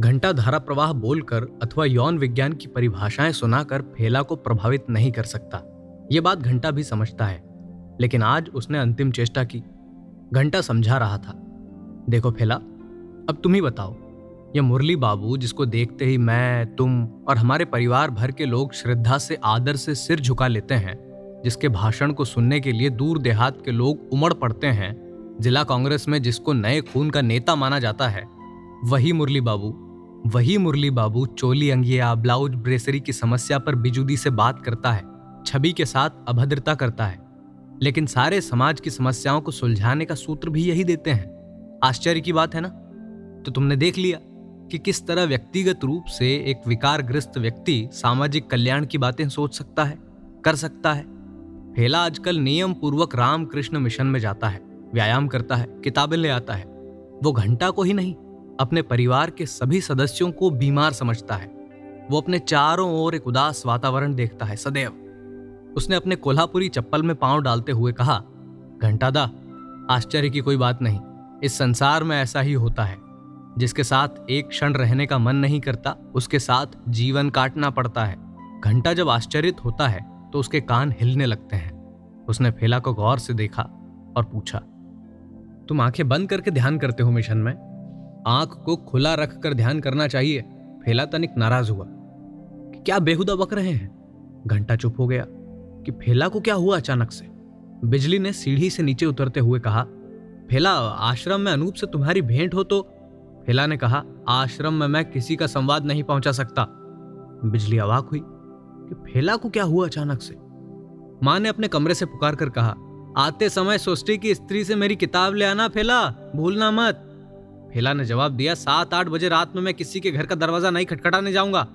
घंटा धारा प्रवाह बोलकर अथवा यौन विज्ञान की परिभाषाएँ सुनाकर फेला को प्रभावित नहीं कर सकता। ये बात घंटा भी समझता है, लेकिन आज उसने अंतिम चेष्टा की। घंटा समझा रहा था। देखो फेला, अब तुम ही बताओ यह मुरली बाबू जिसको देखते ही मैं, तुम और हमारे परिवार भर के लोग श्रद्धा से, आदर से सिर झुका लेते हैं, जिसके भाषण को सुनने के लिए दूर देहात के लोग उमड़ पड़ते हैं, जिला कांग्रेस में जिसको नए खून का नेता माना जाता है, वही मुरली बाबू। वही मुरली बाबू चोली अंगिया ब्लाउज ब्रेसरी की समस्या पर बिजुदी से बात करता है, छवि के साथ अभद्रता करता है। लेकिन सारे समाज की समस्याओं को सुलझाने का सूत्र भी यही देते हैं। आश्चर्य की बात है ना? तो तुमने देख लिया कि किस तरह व्यक्तिगत रूप से एक विकारग्रस्त व्यक्ति सामाजिक कल्याण की बातें सोच सकता है, कर सकता है। फेला आजकल नियम पूर्वक रामकृष्ण मिशन में जाता है, व्यायाम करता है, किताबें ले आता है। वो घंटा को ही नहीं अपने परिवार के सभी सदस्यों को बीमार समझता है। वो अपने चारों ओर एक उदास वातावरण देखता है, सदैव। उसने अपने कोल्हापुरी चप्पल में पाँव डालते हुए कहा घंटादा आश्चर्य की कोई बात नहीं। इस संसार में ऐसा ही होता है। जिसके साथ एक क्षण रहने का मन नहीं करता, उसके साथ जीवन काटना पड़ता है। घंटा जब आश्चर्यित होता है तो उसके कान हिलने लगते हैं। उसने फेला को गौर से देखा और पूछा, तुम आँखें बंद करके ध्यान करते हो मिशन में? आँख को खुला रखकर ध्यान करना चाहिए। फेला तनिक नाराज़ हुआ कि क्या बेहुदा बक रहे हैं? घंटा चुप हो गया कि फेला को क्या हुआ अचानक से? बिजली ने सीढ़ी से नीचे उतरते हुए कहा, फेला, आश्रम में अनूप से तुम्हारी भेंट हो तो? फेला ने कहा, आश्रम में मैं किसी का संवाद नहीं पहुँचा सकता। बिजली अवाक हुई कि फेला को क्या हुआ अचानक से? माँ ने अपने कमरे से पुकार कर कहा, आते समय सोचती की स्त्री से मेरी किताब ले आना, फेला, भूलना मत। फेला ने जवाब दिया, सात आठ बजे रात में मैं किसी के घर का दरवाज़ा नहीं खटखटाने जाऊँगा।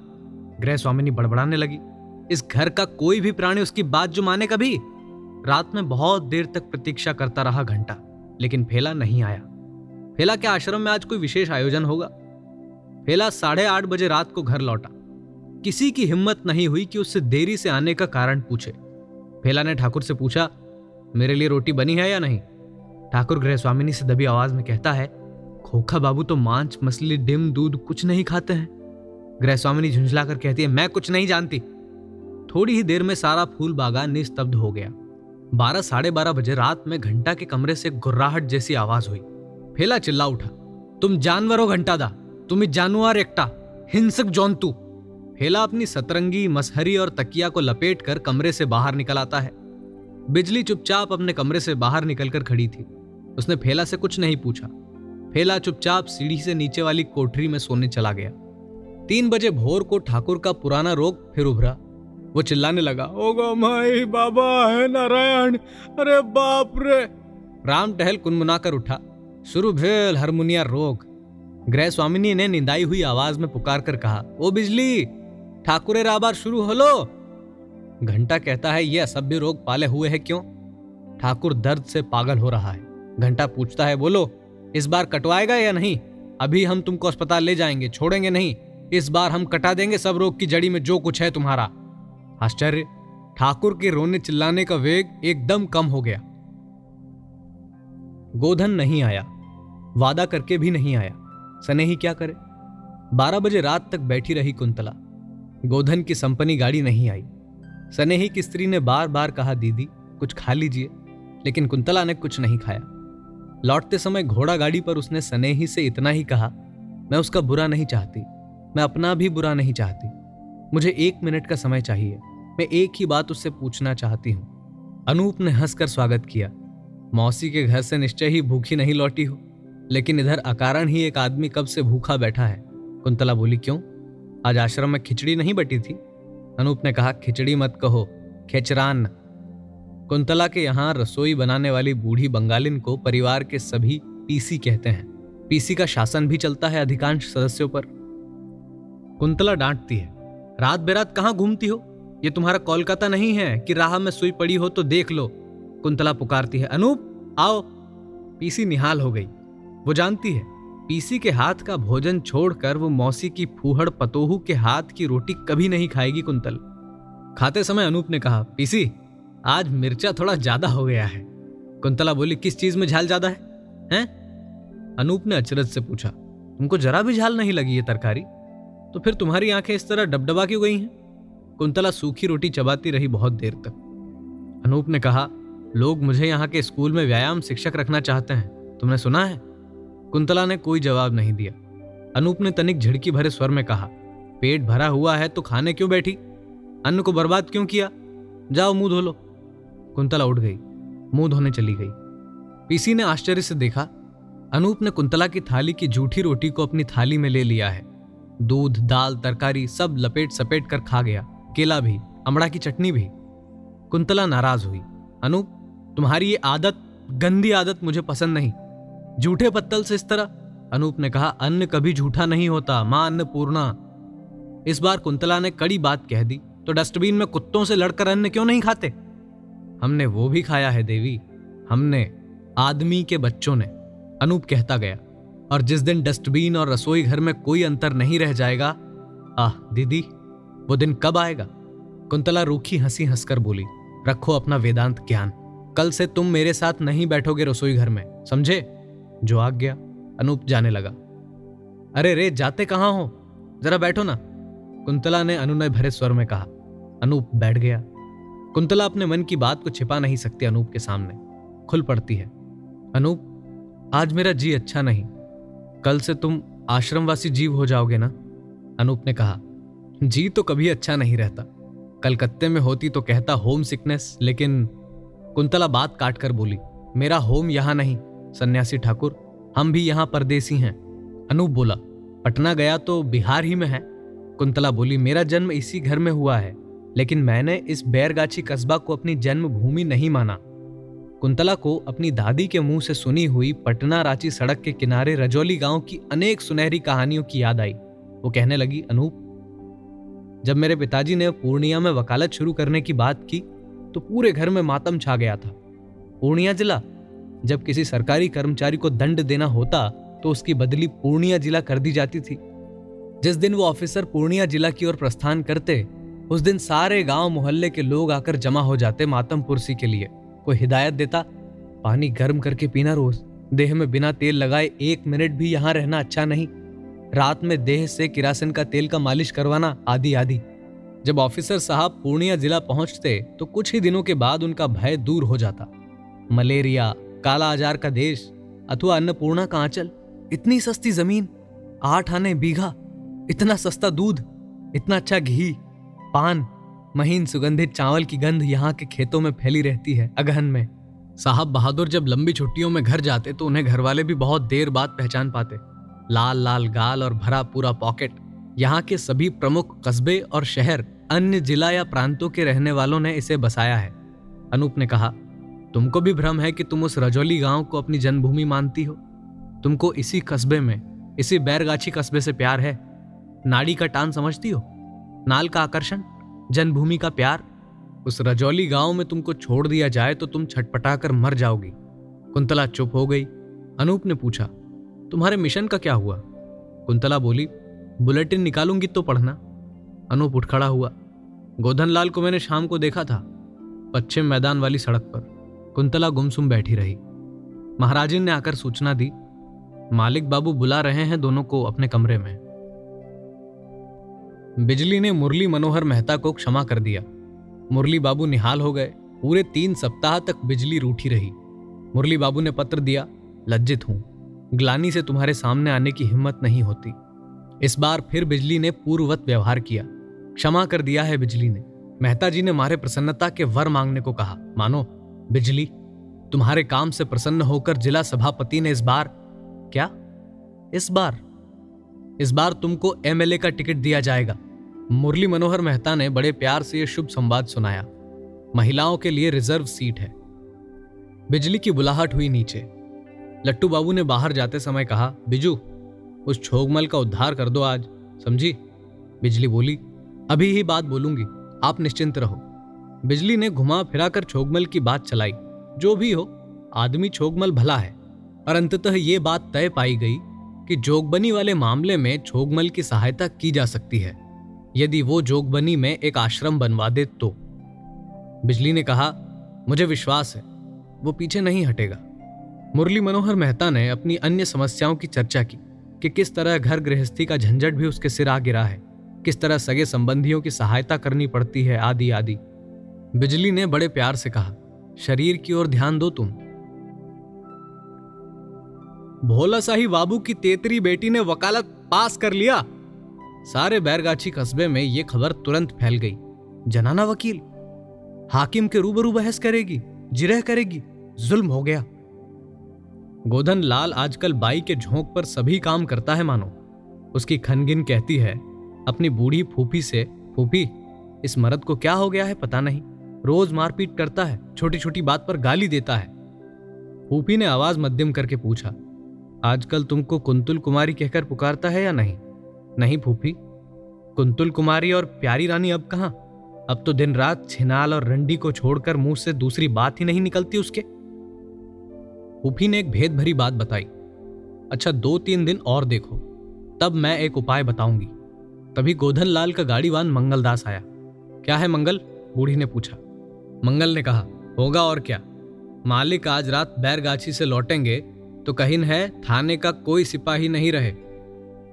गृह स्वामिनी बड़बड़ाने लगी, इस घर का कोई भी प्राणी उसकी बात जो माने कभी? रात में बहुत देर तक प्रतीक्षा करता रहा घंटा, लेकिन फेला नहीं आया। फेला के आश्रम में आज कोई विशेष आयोजन होगा? फेला साढ़े आठ बजे रात को घर लौटा। किसी की हिम्मत नहीं हुई कि उससे देरी से आने का कारण पूछे। फेला ने ठाकुर से पूछा, मेरे लिए रोटी बनी है या नहीं? ठाकुर गृह स्वामिनी से दबी आवाज़ में कहता है खोखा बाबू तो मांस, मछली, डिम, दूध कुछ नहीं खाते हैं। गृह स्वामिनी झुंझलाकर कहती है, मैं कुछ नहीं जानती। थोड़ी ही देर में सारा फूल बागान निस्तब्ध हो गया। बारह, साढ़े बारह बजे रात में घंटा के कमरे से गुर्राहट जैसी आवाज़ हुई। फेला चिल्ला उठा, तुम जानवर हो घंटा दा तुम जानवर एकटा हिंसक जौनतू फेला अपनी सतरंगी, मसहरी और तकिया को लपेट कर कमरे से बाहर निकल आता है। बिजली चुपचाप अपने कमरे से बाहर निकलकर खड़ी थी। उसने फेला से कुछ नहीं पूछा। फेला चुपचाप सीढ़ी से नीचे वाली कोठरी में सोने चला गया। तीन बजे भोर को ठाकुर का पुराना रोग फिर उभरा। वो चिल्लाने लगा, ओगो माई, बाबा है नारायण, अरे बाप रे! राम टहल कुनमुनाकर उठा। शुरू भेल हारमोनिया रोग। गृह स्वामिनी ने निंदाई हुई आवाज़ में पुकार कर कहा, ओ बिजली, ठाकुरे राबार शुरू होलो? घंटा कहता है, ये असभ्य रोग पाले हुए है क्यों? ठाकुर दर्द से पागल हो रहा है। घंटा पूछता है, बोलो इस बार कटवाएगा या नहीं? अभी हम तुमको अस्पताल ले जाएँगे, छोड़ेंगे नहीं। इस बार हम कटा देंगे सब रोग की जड़ी में जो कुछ है तुम्हारा। आश्चर्य, ठाकुर के रोने चिल्लाने का वेग एकदम कम हो गया। गोधन नहीं आया, वादा करके भी नहीं आया। सने ही क्या करे? बारह बजे रात तक बैठी रही कुंतला। गोधन की संपनी गाड़ी नहीं आई। सनेही की स्त्री ने बार बार कहा, दीदी, कुछ खा लीजिए। लेकिन कुंतला ने कुछ नहीं खाया। लौटते समय घोड़ा गाड़ी पर उसने सनेही से इतना ही कहा, मैं उसका बुरा नहीं चाहती, मैं अपना भी बुरा नहीं चाहती। मुझे एक मिनट का समय चाहिए, मैं एक ही बात उससे पूछना चाहती हूँ। अनूप ने हंसकर स्वागत किया, मौसी के घर से निश्चय ही भूखी नहीं लौटी हो, लेकिन इधर अकारण ही एक आदमी कब से भूखा बैठा है। कुंतला बोली, क्यों? आज आश्रम में खिचड़ी नहीं बटी थी? अनूप ने कहा, खिचड़ी मत कहो, खेचरान। कुंतला के यहाँ रसोई बनाने वाली बूढ़ी बंगालिन को परिवार के सभी पीसी कहते हैं। पीसी का शासन भी चलता है अधिकांश सदस्यों पर। कुंतला डांटती है, रात बेरात कहाँ घूमती हो? ये तुम्हारा कोलकाता नहीं है कि राह में सुई पड़ी हो तो देख लो। कुंतला पुकारती है, अनूप, आओ। पीसी निहाल हो गई। वो जानती है, पीसी के हाथ का भोजन छोड़कर वो मौसी की फूहड़ पतोहू के हाथ की रोटी कभी नहीं खाएगी कुंतल। खाते समय अनूप ने कहा, पीसी आज मिर्चा थोड़ा ज़्यादा हो गया है। कुंतला बोली, किस चीज़ में झाल ज़्यादा है? हैं? अनूप ने अचरज से पूछा, तुमको जरा भी झाल नहीं लगी ये तरकारी? तो फिर तुम्हारी आँखें इस तरह डबडबा क्यों गई हैं? कुंतला सूखी रोटी चबाती रही बहुत देर तक। अनूप ने कहा, लोग मुझे यहाँ के स्कूल में व्यायाम शिक्षक रखना चाहते हैं। तुमने सुना है? कुंतला ने कोई जवाब नहीं दिया। अनूप ने तनिक झिड़की भरे स्वर में कहा, पेट भरा हुआ है तो खाने क्यों बैठी? अन्न को बर्बाद क्यों किया? जाओ मुँह धो लो। कुंतला उठ गई, मुँह धोने चली गई। पीसी ने आश्चर्य से देखा, अनूप ने कुंतला की थाली की जूठी रोटी को अपनी थाली में ले लिया है। दूध, दाल, तरकारी सब लपेट सपेट कर खा गया, केला भी, अमड़ा की चटनी भी। कुंतला नाराज़ हुई, अनूप, तुम्हारी ये आदत, गंदी आदत मुझे पसंद नहीं। झूठे पत्तल से इस तरह? अनूप ने कहा, अन्न कभी झूठा नहीं होता माँ अन्नपूर्णा इस बार कुंतला ने कड़ी बात कह दी तो डस्टबिन में कुत्तों से लड़कर अन्न क्यों नहीं खाते? हमने वो भी खाया है देवी। हमने आदमी के बच्चों ने, अनूप कहता गया। और जिस दिन डस्टबिन और रसोई घर में कोई अंतर नहीं रह जाएगा, आह, दीदी, वो दिन कब आएगा? कुंतला रूखी हँसी हंसकर बोली, रखो अपना वेदांत ज्ञान। कल से तुम मेरे साथ नहीं बैठोगे रसोई घर में, समझे? जो आग गया, अनूप जाने लगा। अरे रे, जाते कहाँ हो? जरा बैठो ना। कुंतला ने अनुनय भरे स्वर में कहा। अनूप बैठ गया। कुंतला अपने मन की बात को छिपा नहीं सकती अनूप के सामने। खुल पड़ती है। अनूप, आज मेरा जी अच्छा नहीं। कल से तुम आश्रमवासी जीव हो जाओगे ना? अनूप ने कहा, जी तो कभी अच्छा नहीं रहता। कलकत्ते में होती तो कहता होम सिकनेस लेकिन कुंतला बात काट कर बोली, मेरा होम यहाँ नहीं, सन्यासी ठाकुर, हम भी यहाँ परदेसी हैं। अनूप बोला, पटना गया तो बिहार ही में है। कुंतला बोली, मेरा जन्म इसी घर में हुआ है। लेकिन मैंने इस बैरगाछी कस्बा को अपनी जन्मभूमि नहीं माना। कुंतला को अपनी दादी के मुँह से सुनी हुई पटना रांची सड़क के किनारे रजौली गाँव की अनेक सुनहरी कहानियों की याद आई। वो कहने लगी, अनूप, जब मेरे पिताजी ने पूर्णिया में वकालत शुरू करने की बात की तो पूरे घर में मातम छा गया था। पूर्णिया जिला, जब किसी सरकारी कर्मचारी को दंड देना होता तो उसकी बदली पूर्णिया जिला कर दी जाती थी। जिस दिन वो ऑफिसर पूर्णिया जिला की ओर प्रस्थान करते उस दिन सारे गाँव मोहल्ले के लोग आकर जमा हो जाते मातम पुरसी के लिए। कोई हिदायत देता, पानी गर्म करके पीना रोज। देह में बिना तेल लगाए एक मिनट भी यहाँ रहना अच्छा नहीं। रात में देह से किरासन का तेल का मालिश करवाना आदि आदि। जब ऑफिसर साहब पूर्णिया जिला पहुँचते तो कुछ ही दिनों के बाद उनका भय दूर हो जाता। मलेरिया, काला आजार का देश, अथवा अन्नपूर्णा का आंचल। इतनी सस्ती ज़मीन, आठ आने बीघा, इतना सस्ता दूध, इतना अच्छा घी। पान, महीन सुगंधित चावल की गंध यहाँ के खेतों में फैली रहती है अगहन में। साहब बहादुर जब लंबी छुट्टियों में घर जाते तो उन्हें घर वाले भी बहुत देर बाद पहचान पाते। लाल लाल गाल और भरा पूरा पॉकेट। यहाँ के सभी प्रमुख कस्बे और शहर, अन्य जिला या प्रांतों के रहने वालों ने इसे बसाया है। अनूप ने कहा, तुमको भी भ्रम है कि तुम उस रजौली गाँव को अपनी जन्मभूमि मानती हो? तुमको इसी कस्बे में, इसी बैरगाछी कस्बे से प्यार है? नाड़ी का टान समझती हो? नाल का आकर्षण, जन्मभूमि का प्यार। उस रजौली गाँव में तुमको छोड़ दिया जाए तो तुम छटपटा कर मर जाओगी। कुंतला चुप हो गई। अनूप ने पूछा, तुम्हारे मिशन का क्या हुआ? कुंतला बोली, बुलेटिन निकालूँगी तो पढ़ना। अनूप उठ खड़ा हुआ। गोधन लाल को मैंने शाम को देखा था, पश्चिम मैदान वाली सड़क पर। कुंतला गुमसुम बैठी रही। महाराजिन ने आकर सूचना दी, मालिक बाबू बुला रहे हैं दोनों को अपने कमरे में। बिजली ने मुरली मनोहर मेहता को क्षमा कर दिया। मुरली बाबू निहाल हो गए। पूरे तीन सप्ताह तक बिजली रूठी रही। मुरली बाबू ने पत्र दिया, लज्जित हूँ। ग्लानी से तुम्हारे सामने आने की हिम्मत नहीं होती। इस बार फिर बिजली ने पूर्ववत व्यवहार किया। क्षमा कर दिया है बिजली ने। मेहता जी ने मारे प्रसन्नता के वर मांगने को कहा, मानो, बिजली, तुम्हारे काम से प्रसन्न होकर जिला सभापति ने इस बार, क्या? इस बार? इस बार तुमको एमएलए का टिकट दिया जाएगा। मुरली मनोहर मेहता ने बड़े प्यार से यह शुभ संवाद सुनाया। महिलाओं के लिए रिज़र्व सीट है। बिजली की बुलाहट हुई नीचे। लट्टू बाबू ने बाहर जाते समय कहा, बिजू, उस छोगमल का उद्धार कर दो आज। समझी? बिजली बोली, अभी ही बात बोलूँगी। आप निश्चिंत रहो। बिजली ने घुमा फिरा कर छोगमल की बात चलाई। जो भी हो, आदमी छोगमल भला है। और अंततः ये बात तय पाई गई कि जोगबनी वाले मामले में छोगमल की सहायता की जा सकती है। यदि वो जोगबनी में एक आश्रम बनवा दे तो बिजली ने कहा, मुझे विश्वास है, वो पीछे नहीं हटेगा। मुरली मनोहर मेहता ने अपनी अन्य समस्याओं की चर्चा की, कि किस तरह घर गृहस्थी का झंझट भी उसके सिर आ गिरा है, किस तरह सगे संबंधियों की सहायता करनी पड़ती है, आदि आदि। बिजली ने बड़े प्यार से कहा, शरीर की ओर ध्यान दो तुम। भोला शाही बाबू की तेतरी बेटी ने वकालत पास कर लिया। सारे बैरगाछी कस्बे में यह खबर तुरंत फैल गई। जनाना वकील, हाकिम के रूबरू बहस करेगी, जिरह करेगी, जुल्म हो गया। गोधन लाल आजकल बाई के झोंक पर सभी काम करता है, मानो। उसकी खनगिन कहती है, अपनी बूढ़ी फूफी से, फूफी, इस मर्द को क्या हो गया है पता नहीं। रोज मारपीट करता है छोटी छोटी बात पर गाली देता है। फूफी ने आवाज़ मध्यम करके पूछा, आजकल तुमको कुंतुल कुमारी कहकर पुकारता है या नहीं? नहीं फूफी। कुंतुल कुमारी और प्यारी रानी अब कहाँ? अब तो दिन रात छिनाल और रंडी को छोड़कर मुँह से दूसरी बात ही नहीं निकलती उसके। फूफी ने एक भेद भरी बात बताई। अच्छा दो तीन दिन और देखो, तब मैं एक उपाय बताऊँगी। तभी गोधन लाल का गाड़ीवान मंगलदास आया। क्या है मंगल? बूढ़ी ने पूछा। मंगल ने कहा, होगा और क्या? मालिक आज रात बैरगाछी से लौटेंगे तो कहीं है, थाने का कोई सिपाही नहीं रहे।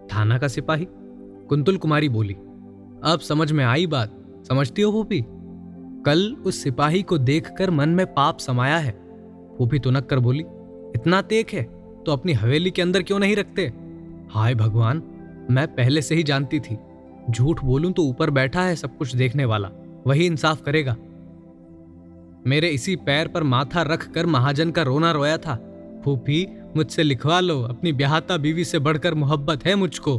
थाना का सिपाही? कुंतुल कुमारी बोली, अब समझ में आई बात, समझती हो फूफी कल उस सिपाही को देखकर मन में पाप समाया है। फूफी तुनक कर बोली, इतना तेक है तो अपनी हवेली के अंदर क्यों नहीं रखते? हाय भगवान, मैं पहले से ही जानती थी। झूठ बोलूँ तो ऊपर बैठा है सब कुछ देखने वाला, वही इंसाफ करेगा। मेरे इसी पैर पर माथा रख कर महाजन का रोना रोया था। फूफी मुझसे लिखवा लो। अपनी ब्याहता बीवी से बढ़कर मोहब्बत है मुझको।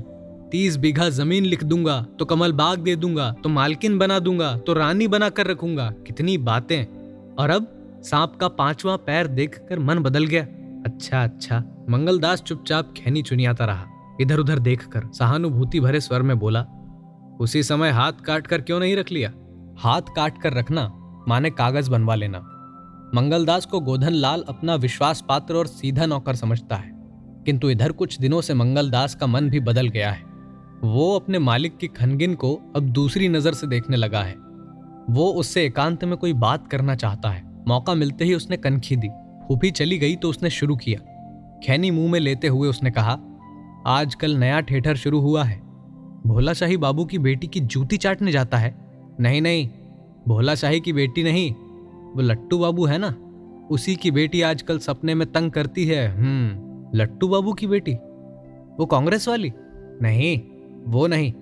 तीस बीघा ज़मीन लिख दूँगा तो कमल बाग दे दूँगा तो मालकिन बना दूँगा तो रानी बना कर रखूँगा। कितनी बातें। और अब सांप का पांचवा पैर देखकर मन बदल गया। अच्छा अच्छा। मंगलदास चुपचाप खैनी चुनियाता रहा। इधर उधर देखकर सहानुभूति भरे स्वर में बोला, उसी समय हाथ काट कर क्यों नहीं रख लिया? हाथ काट कर रखना, माने कागज़ बनवा लेना। मंगलदास को गोधन लाल अपना विश्वास पात्र और सीधा नौकर समझता है। किंतु इधर कुछ दिनों से मंगलदास का मन भी बदल गया है। वो अपने मालिक की खनगिन को अब दूसरी नज़र से देखने लगा है। वो उससे एकांत में कोई बात करना चाहता है। मौका मिलते ही उसने कनखी दी। फूफी चली गई तो उसने शुरू किया। खैनी मुँह में लेते हुए उसने कहा, आजकल नया ठेठर शुरू हुआ है। भोला शाही बाबू की बेटी की जूती चाटने जाता है। नहीं नहीं भोला शाही की बेटी नहीं वो लट्टू बाबू है ना? उसी की बेटी आजकल सपने में तंग करती है। हम्म लट्टू बाबू की बेटी? वो कांग्रेस वाली? नहीं, वो नहीं,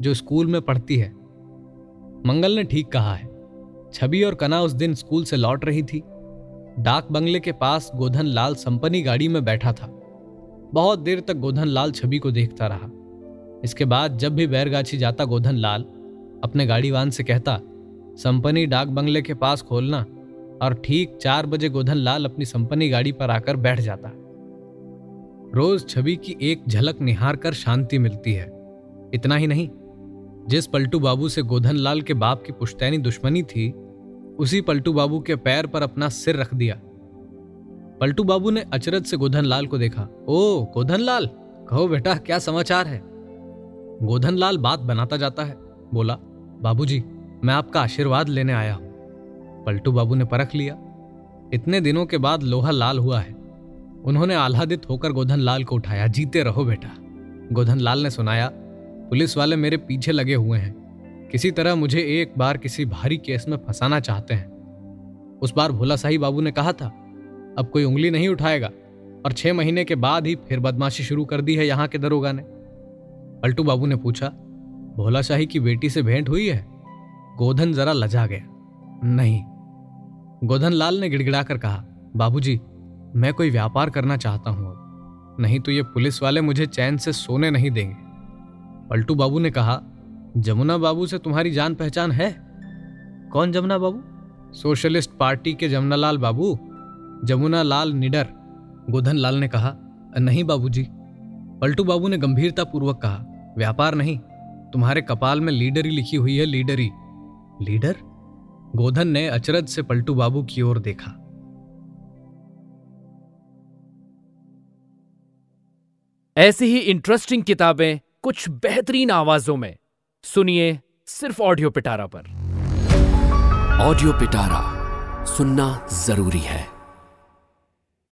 जो स्कूल में पढ़ती है। मंगल ने ठीक कहा है। छवि और कना उस दिन स्कूल से लौट रही थी। डाक बंगले के पास गोधन लाल संपनी गाड़ी में बैठा था। बहुत देर तक गोधन लाल छवि को देखता रहा। इसके बाद जब भी बैरगाछी जाता गोधन लाल अपने गाड़ीवान से कहता, संपनी डाक बंगले के पास खोलना और ठीक चार बजे गोधन लाल अपनी संपनी गाड़ी पर आकर बैठ जाता। रोज छवि की एक झलक निहार कर शांति मिलती है। इतना ही नहीं, जिस पलटू बाबू से गोधन लाल के बाप की पुश्तैनी दुश्मनी थी, उसी पलटू बाबू के पैर पर अपना सिर रख दिया। पलटू बाबू ने अचरज से गोधन लाल को देखा। ओ गोधन लाल कहो बेटा, क्या समाचार है? गोधन लाल बात बनाता जाता है। बोला, बाबूजी, मैं आपका आशीर्वाद लेने आया हूँ। पलटू बाबू ने परख लिया। इतने दिनों के बाद लोहा लाल हुआ है। उन्होंने आह्लादित होकर गोधन लाल को उठाया, जीते रहो बेटा। गोधन लाल ने सुनाया, पुलिस वाले मेरे पीछे लगे हुए हैं। किसी तरह मुझे एक बार किसी भारी केस में फंसाना चाहते हैं। उस बार भोला साही बाबू ने कहा था, अब कोई उंगली नहीं उठाएगा। और छह महीने के बाद ही फिर बदमाशी शुरू कर दी है यहाँ के दरोगा ने। पलटू बाबू ने पूछा भोला शाही की बेटी से भेंट हुई है? गोधन जरा लजा गया। नहीं। गोधन लाल ने गिड़गिड़ाकर कहा, बाबूजी, मैं कोई व्यापार करना चाहता हूँ अब। नहीं तो ये पुलिस वाले मुझे चैन से सोने नहीं देंगे। पलटू बाबू ने कहा, जमुना बाबू से तुम्हारी जान पहचान है? कौन जमुना बाबू? सोशलिस्ट पार्टी के जमुनालाल बाबू। जमुना लाल निडर। गोधन लाल ने कहा, नहीं बाबूजी। पलटू बाबू ने गंभीरता पूर्वक कहा, व्यापार नहीं, तुम्हारे कपाल में लीडरी लिखी हुई है, लीडरी लीडर? गोधन ने अचरज से पलटू बाबू की ओर देखा। ऐसी ही इंटरेस्टिंग किताबें कुछ बेहतरीन आवाजों में। सुनिए सिर्फ़ ऑडियो पिटारा पर। ऑडियो पिटारा सुनना ज़रूरी है।